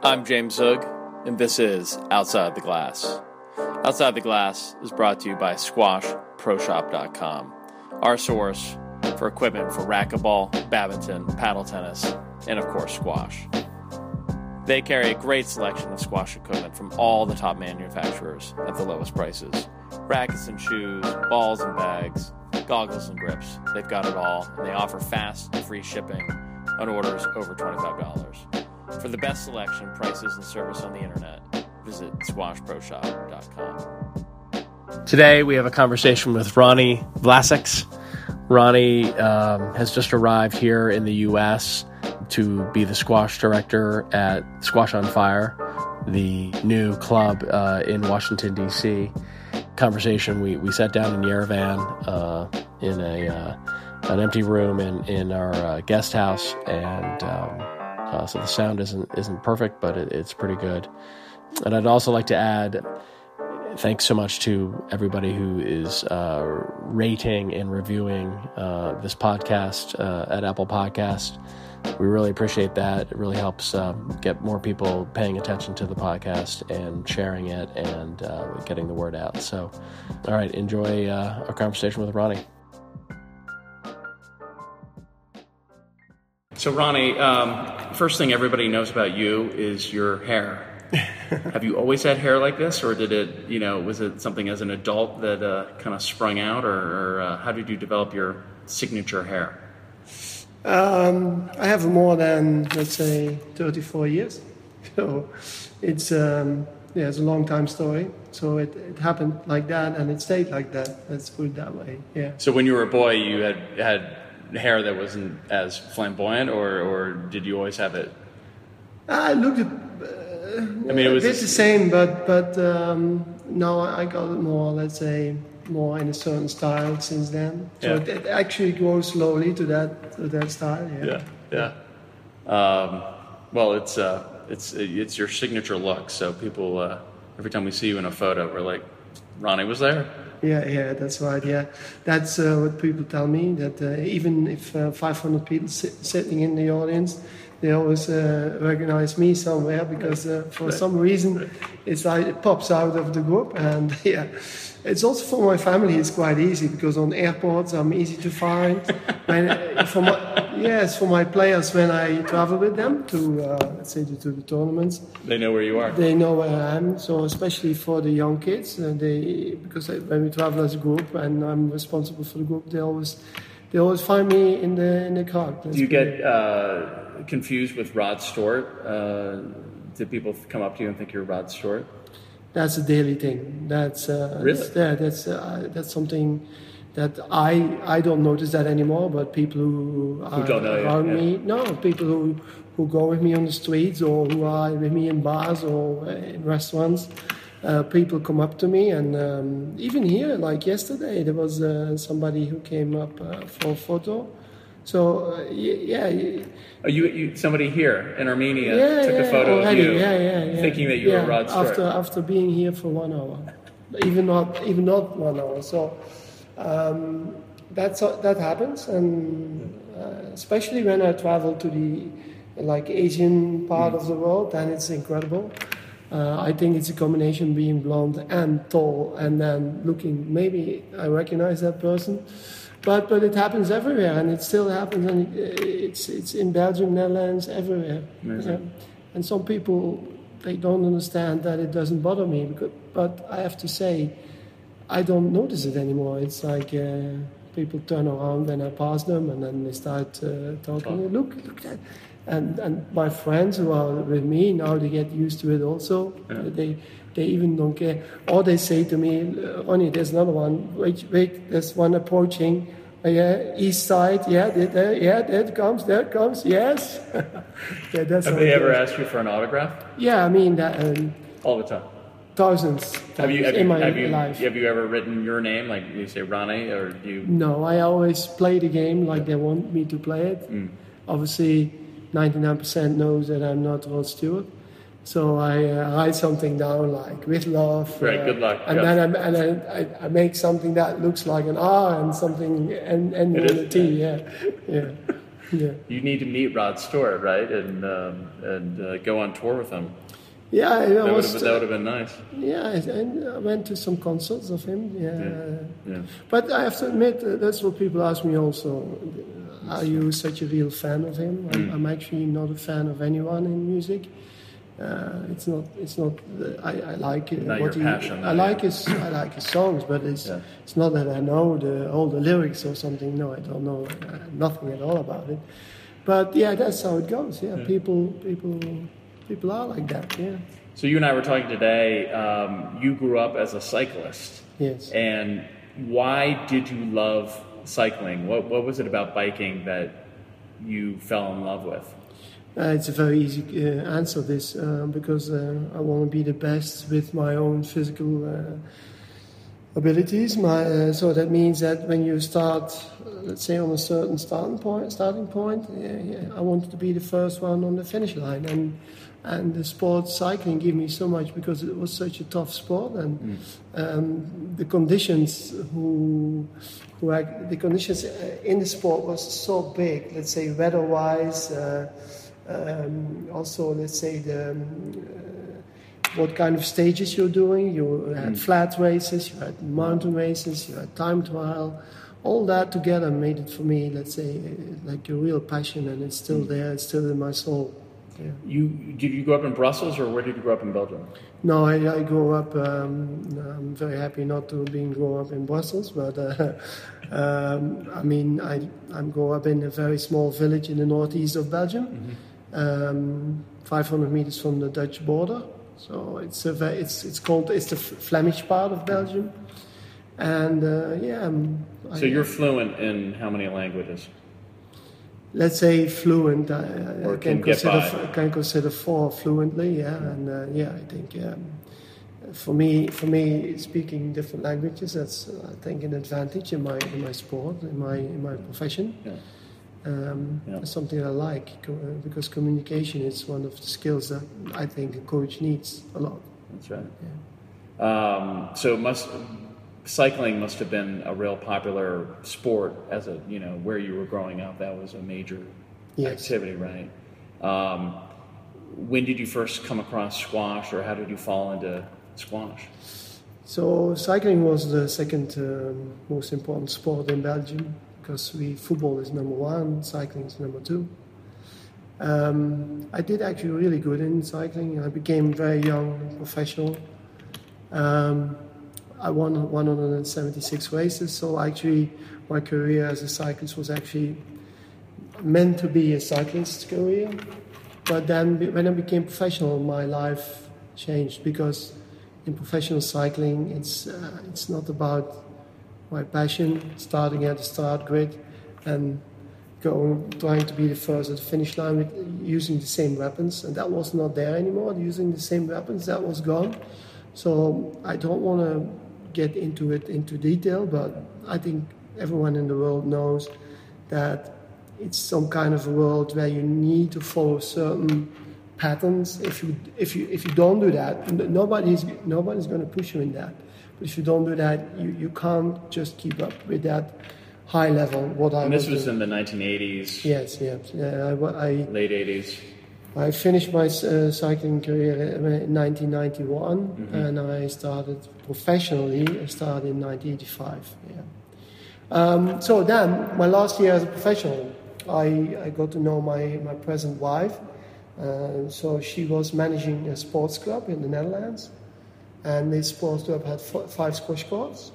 I'm James Zug, and this is Outside the Glass. Outside the Glass is brought to you by SquashProShop.com, our source for equipment for racquetball, badminton, paddle tennis, and of course, squash. They carry a great selection of squash equipment from all the top manufacturers at the lowest prices rackets and shoes, balls and bags, goggles and grips. They've got it all, and they offer fast free shipping on orders over $25. For the best selection, prices, and service on the internet, visit squashproshop.com. Today, we have a conversation with Ronny Vlassaks. Ronny um, has just arrived here in the U.S. to be the squash director at Squash on Fire, the new club uh, in Washington, D.C. Conversation we, we sat down in Yerevan uh, in a uh, an empty room in, in our uh, guest house, and um, uh, so the sound isn't isn't perfect, but it, it's pretty good. And I'd also like to add thanks so much to everybody who is uh, rating and reviewing uh, this podcast uh, at Apple Podcast. We really appreciate that. It really helps um, get more people paying attention to the podcast and sharing it and uh, getting the word out. So, all right, enjoy uh, our conversation with Ronny. So, Ronny, um, first thing everybody knows about you is your hair. Have you always had hair like this, or did it, you know, was it something as an adult that uh, kind of sprung out, or, or uh, how did you develop your signature hair? Um, I have more than let's say 34 years, so it's um, yeah, it's a long time story. So it, it happened like that, and it stayed like that. Let's put it that way. Yeah. So when you were a boy, you had had hair that wasn't as flamboyant, or or did you always have it? I looked at. I mean, it was a the same, but but um, now I got it more. Let's say more in a certain style since then. So Yeah. it, it actually grows slowly to that to that style. Yeah. Yeah, yeah. Um, well, it's uh, it's it's your signature look. So people, uh, every time we see you in a photo, we're like, Ronny was there. Yeah, yeah, that's right. Yeah, that's uh, what people tell me. That uh, even if uh, 500 people sit, sitting in the audience, they always uh, recognize me somewhere because uh, for some reason it's like it pops out of the group. And yeah, it's also for my family. It's quite easy because on airports I'm easy to find. when, for my, yes, for my players when I travel with them to uh, let's say to, to the tournaments, They know where you are. they know where I am. So especially for the young kids, uh, they because I, when we travel as a group and I'm responsible for the group, they always they always find me in the in the crowd. Do you get uh, confused with Rod Stewart? Uh, do people come up to you and think you're Rod Stewart? That's a daily thing. That's uh, Really? that's, yeah, that's uh, that's something that I I don't notice that anymore. But people who are don't know you, around yeah. me, no, people who who go with me on the streets or who are with me in bars or uh, in restaurants. Uh, people come up to me, and um, even here, like yesterday, there was uh, somebody who came up uh, for a photo. So uh, yeah, Oh, you, you somebody here in Armenia yeah, took yeah, a photo already, of you, yeah, thinking that you were Rod Stewart. After after being here for one hour, even not even not one hour. So um, that's that happens, and uh, especially when I travel to the like Asian part of the world, then it's incredible. Uh, I think it's a combination being blonde and tall, and then looking. Maybe I recognize that person, but but it happens everywhere, and it still happens, and it's it's in Belgium, Netherlands, everywhere. Yeah. And some people they don't understand that it doesn't bother me, because, but I have to say, I don't notice it anymore. It's like uh, people turn around and I pass them, and then they start uh, talking. Oh. Look, look that. And and my friends who are with me now they get used to it also. Yeah. They they even don't care. Or they say to me, Ronny, there's another one. Wait, wait, there's one approaching. Uh, yeah, east side. Yeah, there, yeah, there it comes. There it comes. Yes. yeah, that's Have they ever asked you for an autograph? Yeah, I mean that um, All the time. thousands Have you have in you, my have you life. have you ever written your name like you say Ronnie or do you? No, I always play the game like they want me to play it. Mm. Obviously, 99% knows that I'm not Rod Stewart. So I uh, write something down like with love. Right, uh, good luck, And yeah. then I, and I, I, make something that looks like an R and something and, and It is, a T. Yeah, yeah. Yeah. You need to meet Rod Stewart, right, and um, and uh, go on tour with him. Yeah, I That would was. have that would have been nice. yeah, I, I went to some concerts of him. Yeah. Yeah. But I have to admit, uh, that's what people ask me also. Are you such a real fan of him? I'm, I'm actually not a fan of anyone in music. Uh, it's not. It's not. Uh, I, I like it. Not what he, passion, I like his. I like his songs, but it's. Yeah. It's not that I know the all the lyrics or something. No, I don't know uh, nothing at all about it. But yeah, that's how it goes. Yeah, people, people, people are like that. Yeah. So you and I were talking today. Um, you grew up as a cyclist, Yes. and why did you love cycling? What what was it about biking that you fell in love with? Uh, it's a very easy uh, answer this uh, because uh, I want to be the best with my own physical uh, abilities. My, uh, so that means that when you start, uh, let's say, on a certain starting point, starting point, yeah, yeah, I wanted to be the first one on the finish line, and and the sport cycling gave me so much because it was such a tough sport, and um, the conditions who who act, the conditions uh, in the sport was so big. Let's say weather-wise. Uh, um, also, let's say the um, uh, what kind of stages you're doing. You had flat races, you had mountain races, you had time trial. All that together made it for me, let's say, uh, like a real passion, and it's still there. It's still in my soul. Yeah. You did you grow up in Brussels, or where did you grow up in Belgium? No, I, I grew up. Um, I'm very happy not to being grown up in Brussels, but uh, um, I mean, I I grew up in a very small village in the northeast of Belgium, um, 500 meters from the Dutch border. So it's a very, it's it's called it's the Flemish part of Belgium, and uh, yeah. um, So I- you're fluent in how many languages? let's say fluent. I, Or I can can, consider can consider four fluently. Yeah, and uh, yeah, I think um, for me, for me, speaking different languages that's uh, I think an advantage in my in my sport, in my in my profession. Yeah. Um, Yeah. Something I like uh, because communication is one of the skills that I think a coach needs a lot. That's right. Um, so must cycling must have been a real popular sport as a you know where you were growing up. That was a major Yes. activity, right? Um, when did you first come across squash, or how did you fall into squash? So cycling was the second um, most important sport in Belgium because we football is number one, cycling is number two. Um, I did actually really good in cycling. I became very young professional. Um, I won 176 races, so actually my career as a cyclist was actually meant to be a cyclist career. But then when I became professional, my life changed because in professional cycling, it's uh, it's not about my passion, starting at the start grid and going trying to be the first at the finish line with using the same weapons, and that was not there anymore. Using the same weapons, that was gone. So I don't want to get into it into detail, but I think everyone in the world knows that it's some kind of a world where you need to follow certain patterns. If you if you if you don't do that, nobody's nobody's going to push you in that. But if you don't do that, you, you can't just keep up with that high level. What I And this was was in the 1980s, yes, yes. Yeah, I, I late 80s. I finished my uh, cycling career in 1991, Mm-hmm. and I started professionally. I started in 1985. Yeah. Um, so then, my last year as a professional, I, I got to know my, my present wife. Uh, so she was managing a sports club in the Netherlands, and this sports club had f- five squash courts.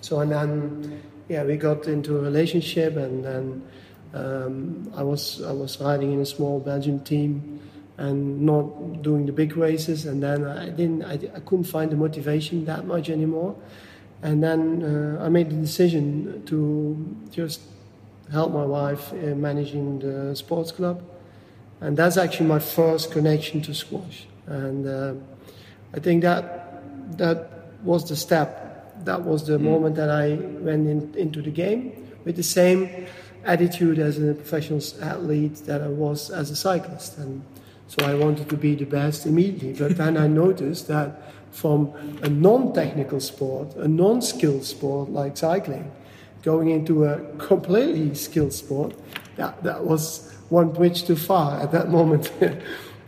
So and then, yeah, we got into a relationship, and then um, I was I was riding in a small Belgian team, and not doing the big races. And then I didn't I, I couldn't find the motivation that much anymore. And then uh, I made the decision to just help my wife uh, managing the sports club, and that's actually my first connection to squash. And uh, I think that that was the step. That was the mm. moment that I went in, into the game with the same attitude as a professional athlete that I was as a cyclist. And so I wanted to be the best immediately. But then I noticed that from a non-technical sport, a non-skilled sport like cycling, going into a completely skilled sport, that that was one bridge too far at that moment.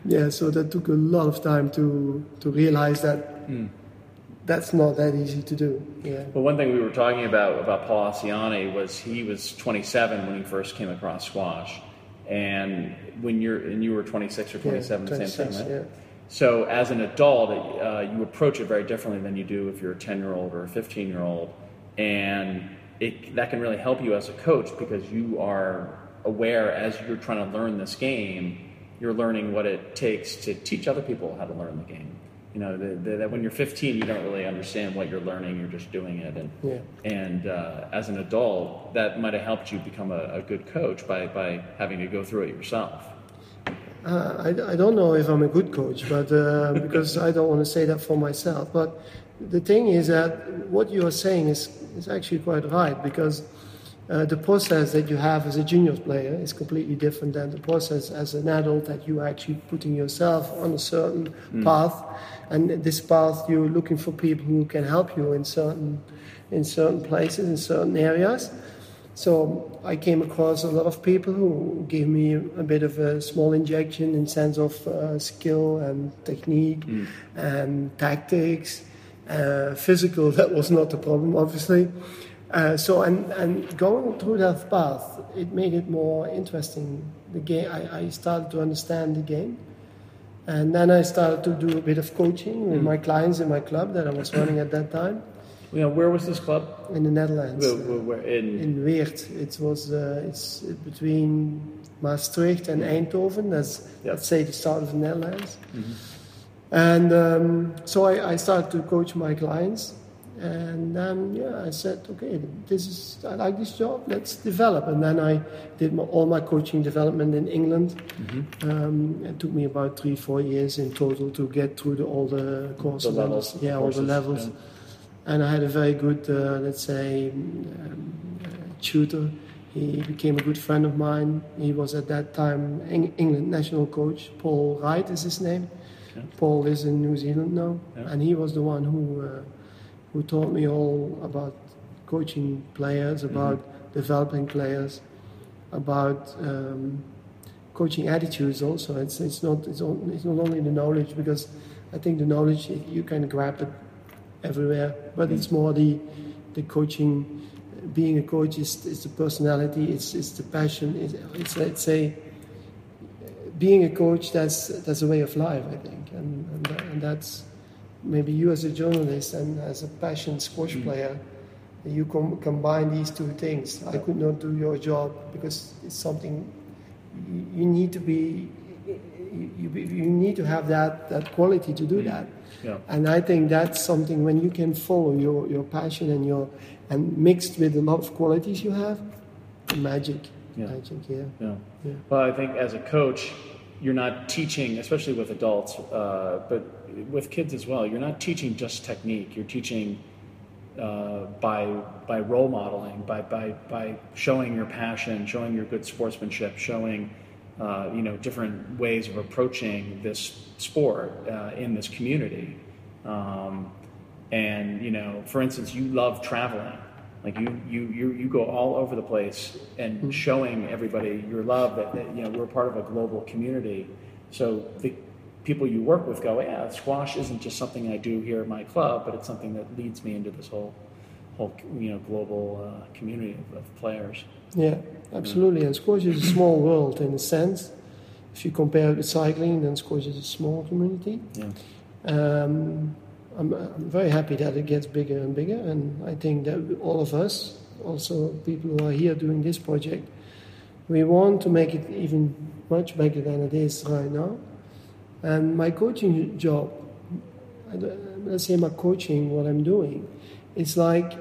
yeah, so that took a lot of time to to realize that Hmm. that's not that easy to do. Yeah. Well, one thing we were talking about about Paul Assaiante was he was 27 when he first came across squash, and when you're and you were 26 or 27, yeah, the same 26, thing, right? yeah. So, as an adult, uh, you approach it very differently than you do if you're a 10 year old or a 15 year old. And it, that can really help you as a coach because you are aware as you're trying to learn this game, you're learning what it takes to teach other people how to learn the game. You know, the, the, that when you're 15, you don't really understand what you're learning, you're just doing it. And, Yeah. and uh, as an adult, that might have helped you become a, a good coach by, by having to go through it yourself. Uh, I, I don't know if I'm a good coach, but uh, because I don't want to say that for myself. But the thing is that what you are saying is, is actually quite right because uh, the process that you have as a junior player is completely different than the process as an adult that you are actually putting yourself on a certain path, and this path you're looking for people who can help you in certain in certain places in certain areas. So I came across a lot of people who gave me a bit of a small injection in sense of uh, skill and technique and tactics, uh, physical. That was not the problem, obviously. Uh, so and and going through that path, it made it more interesting. The game, I, I started to understand the game, and then I started to do a bit of coaching with my clients in my club that I was running at that time You know, where was this club? in the Netherlands. Where, where, in, in Weert. It was uh, it's between Maastricht and Eindhoven. That's Yep. let's say the start of the Netherlands. And um, so I, I started to coach my clients, and then yeah, I said, okay, this is I like this job. Let's develop. And then I did my, all my coaching development in England. Um, it took me about three, four years in total to get through the, all the courses. The levels, yeah, all courses, the levels yeah. and I had a very good, uh, let's say, um, uh, tutor. He became a good friend of mine. He was at that time Eng- England national coach. Paul Wright is his name. Yeah. Paul is in New Zealand now, and he was the one who uh, who taught me all about coaching players, Mm-hmm. about developing players, about um, coaching attitudes. Also, it's it's not it's, on, it's not only the knowledge because I think the knowledge you can grab it everywhere, but it's more the the coaching. Being a coach is, is the personality, it's, it's the passion. It's, it's let's say being a coach. That's that's a way of life, I think, and and, and that's maybe you as a journalist and as a passion squash mm. player. You com- combine these two things. I could not do your job because it's something you, you need to be. You, you, you need to have that, that quality to do mm. that. Yeah. And I think that's something when you can follow your, your passion and your and mixed with a lot of qualities you have, magic. Yeah. Magic, yeah. Yeah. Yeah. Well, I think as a coach, you're not teaching, especially with adults, uh, but with kids as well. You're not teaching just technique. You're teaching uh, by by role modeling, by by by showing your passion, showing your good sportsmanship, showing uh, you know different ways of approaching this sport uh, in this community. Um, and you know, for instance, you love traveling. Like you, you, you, you go all over the place and showing everybody your love that, that you know we're part of a global community. So the people you work with go, yeah, squash isn't just something I do here at my club, but it's something that leads me into this whole, whole you know global uh, community of, of players. Yeah, absolutely. And squash is a small world in a sense. If you compare it with cycling, then squash is a small community. Yeah. Um, I'm, I'm very happy that it gets bigger and bigger, and I think that all of us, also people who are here doing this project, we want to make it even much bigger than it is right now. And my coaching job, let's say my coaching, what I'm doing, it's like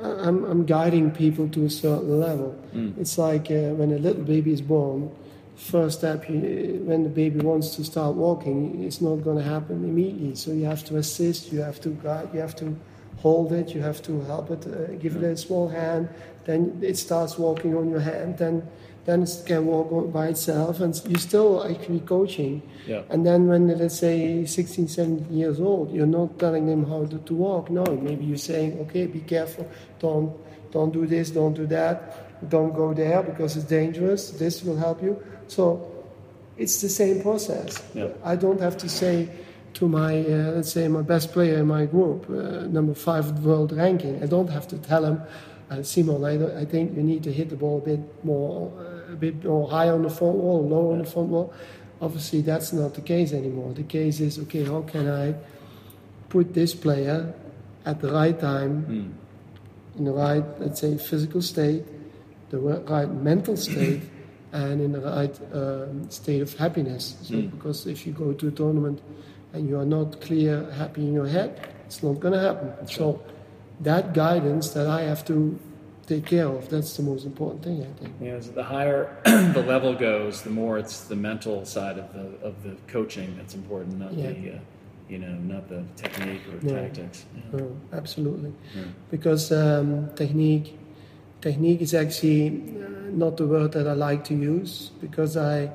I'm, I'm guiding people to a certain level. It's like uh, when a little baby is born, first step, you, when the baby wants to start walking, it's not going to happen immediately. So you have to assist, you have to guide, you have to hold it, you have to help it, uh, give it a small hand. Then it starts walking on your hand. Then then it can walk by itself, and you're still actually coaching. Yeah. And then when let's say 16, 17 years old, you're not telling them how to, to walk. No, maybe you're saying, okay, be careful, don't don't do this, don't do that. don't go there because it's dangerous. This will help you. So it's the same process. Yeah. I don't have to say to my, uh, let's say, my best player in my group, uh, number five world ranking. I don't have to tell him, uh, Simon, I, I think you need to hit the ball a bit more, uh, a bit more high on the front wall, low on the front wall. Obviously, that's not the case anymore. The case is, okay, how can I put this player at the right time, Mm. in the right, let's say, physical state, the right mental state, and in the right um, state of happiness. So, Mm. because if you go to a tournament and you are not clear, happy in your head, it's not going to happen. so, that guidance that I have to take care of, that's the most important thing, I think. Know, as the higher the level goes, the more it's the mental side of the of the coaching that's important, not Yeah. the uh, you know, not the technique or Yeah. tactics. Yeah. No, absolutely. Yeah. Because um, technique, technique is actually uh, not the word that I like to use because I,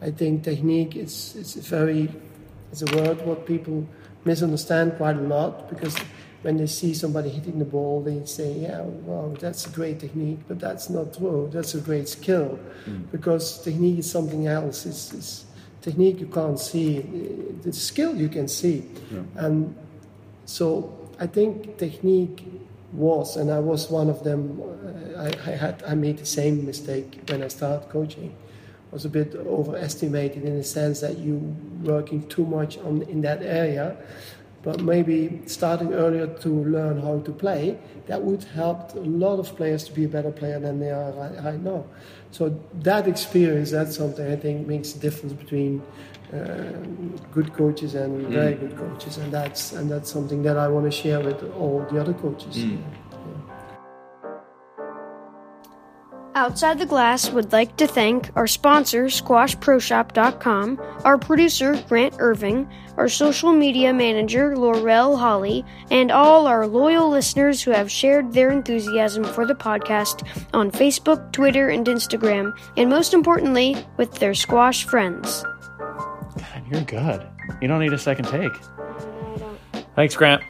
I think technique is it's a very, it's a word what people misunderstand quite a lot because when they see somebody hitting the ball, they say, "Yeah, wow, that's a great technique," but that's not true. That's a great skill because technique is something else. It's, it's technique you can't see. The skill you can see, and so I think technique was, and I was one of them. uh, I, I had I made the same mistake when I started coaching. Was a bit overestimated in the sense that you working too much on in that area, but maybe starting earlier to learn how to play that would help a lot of players to be a better player than they are right, right now. So that experience, that's something I think makes a difference between uh, good coaches and very good coaches, and that's and that's something that I want to share with all the other coaches. Outside the Glass would like to thank our sponsor, SquashProShop.com, our producer, Grant Irving, our social media manager, Laurel Holly, and all our loyal listeners who have shared their enthusiasm for the podcast on Facebook, Twitter, and Instagram, and most importantly, with their squash friends. You're good. You don't need a second take. Thanks, Grant.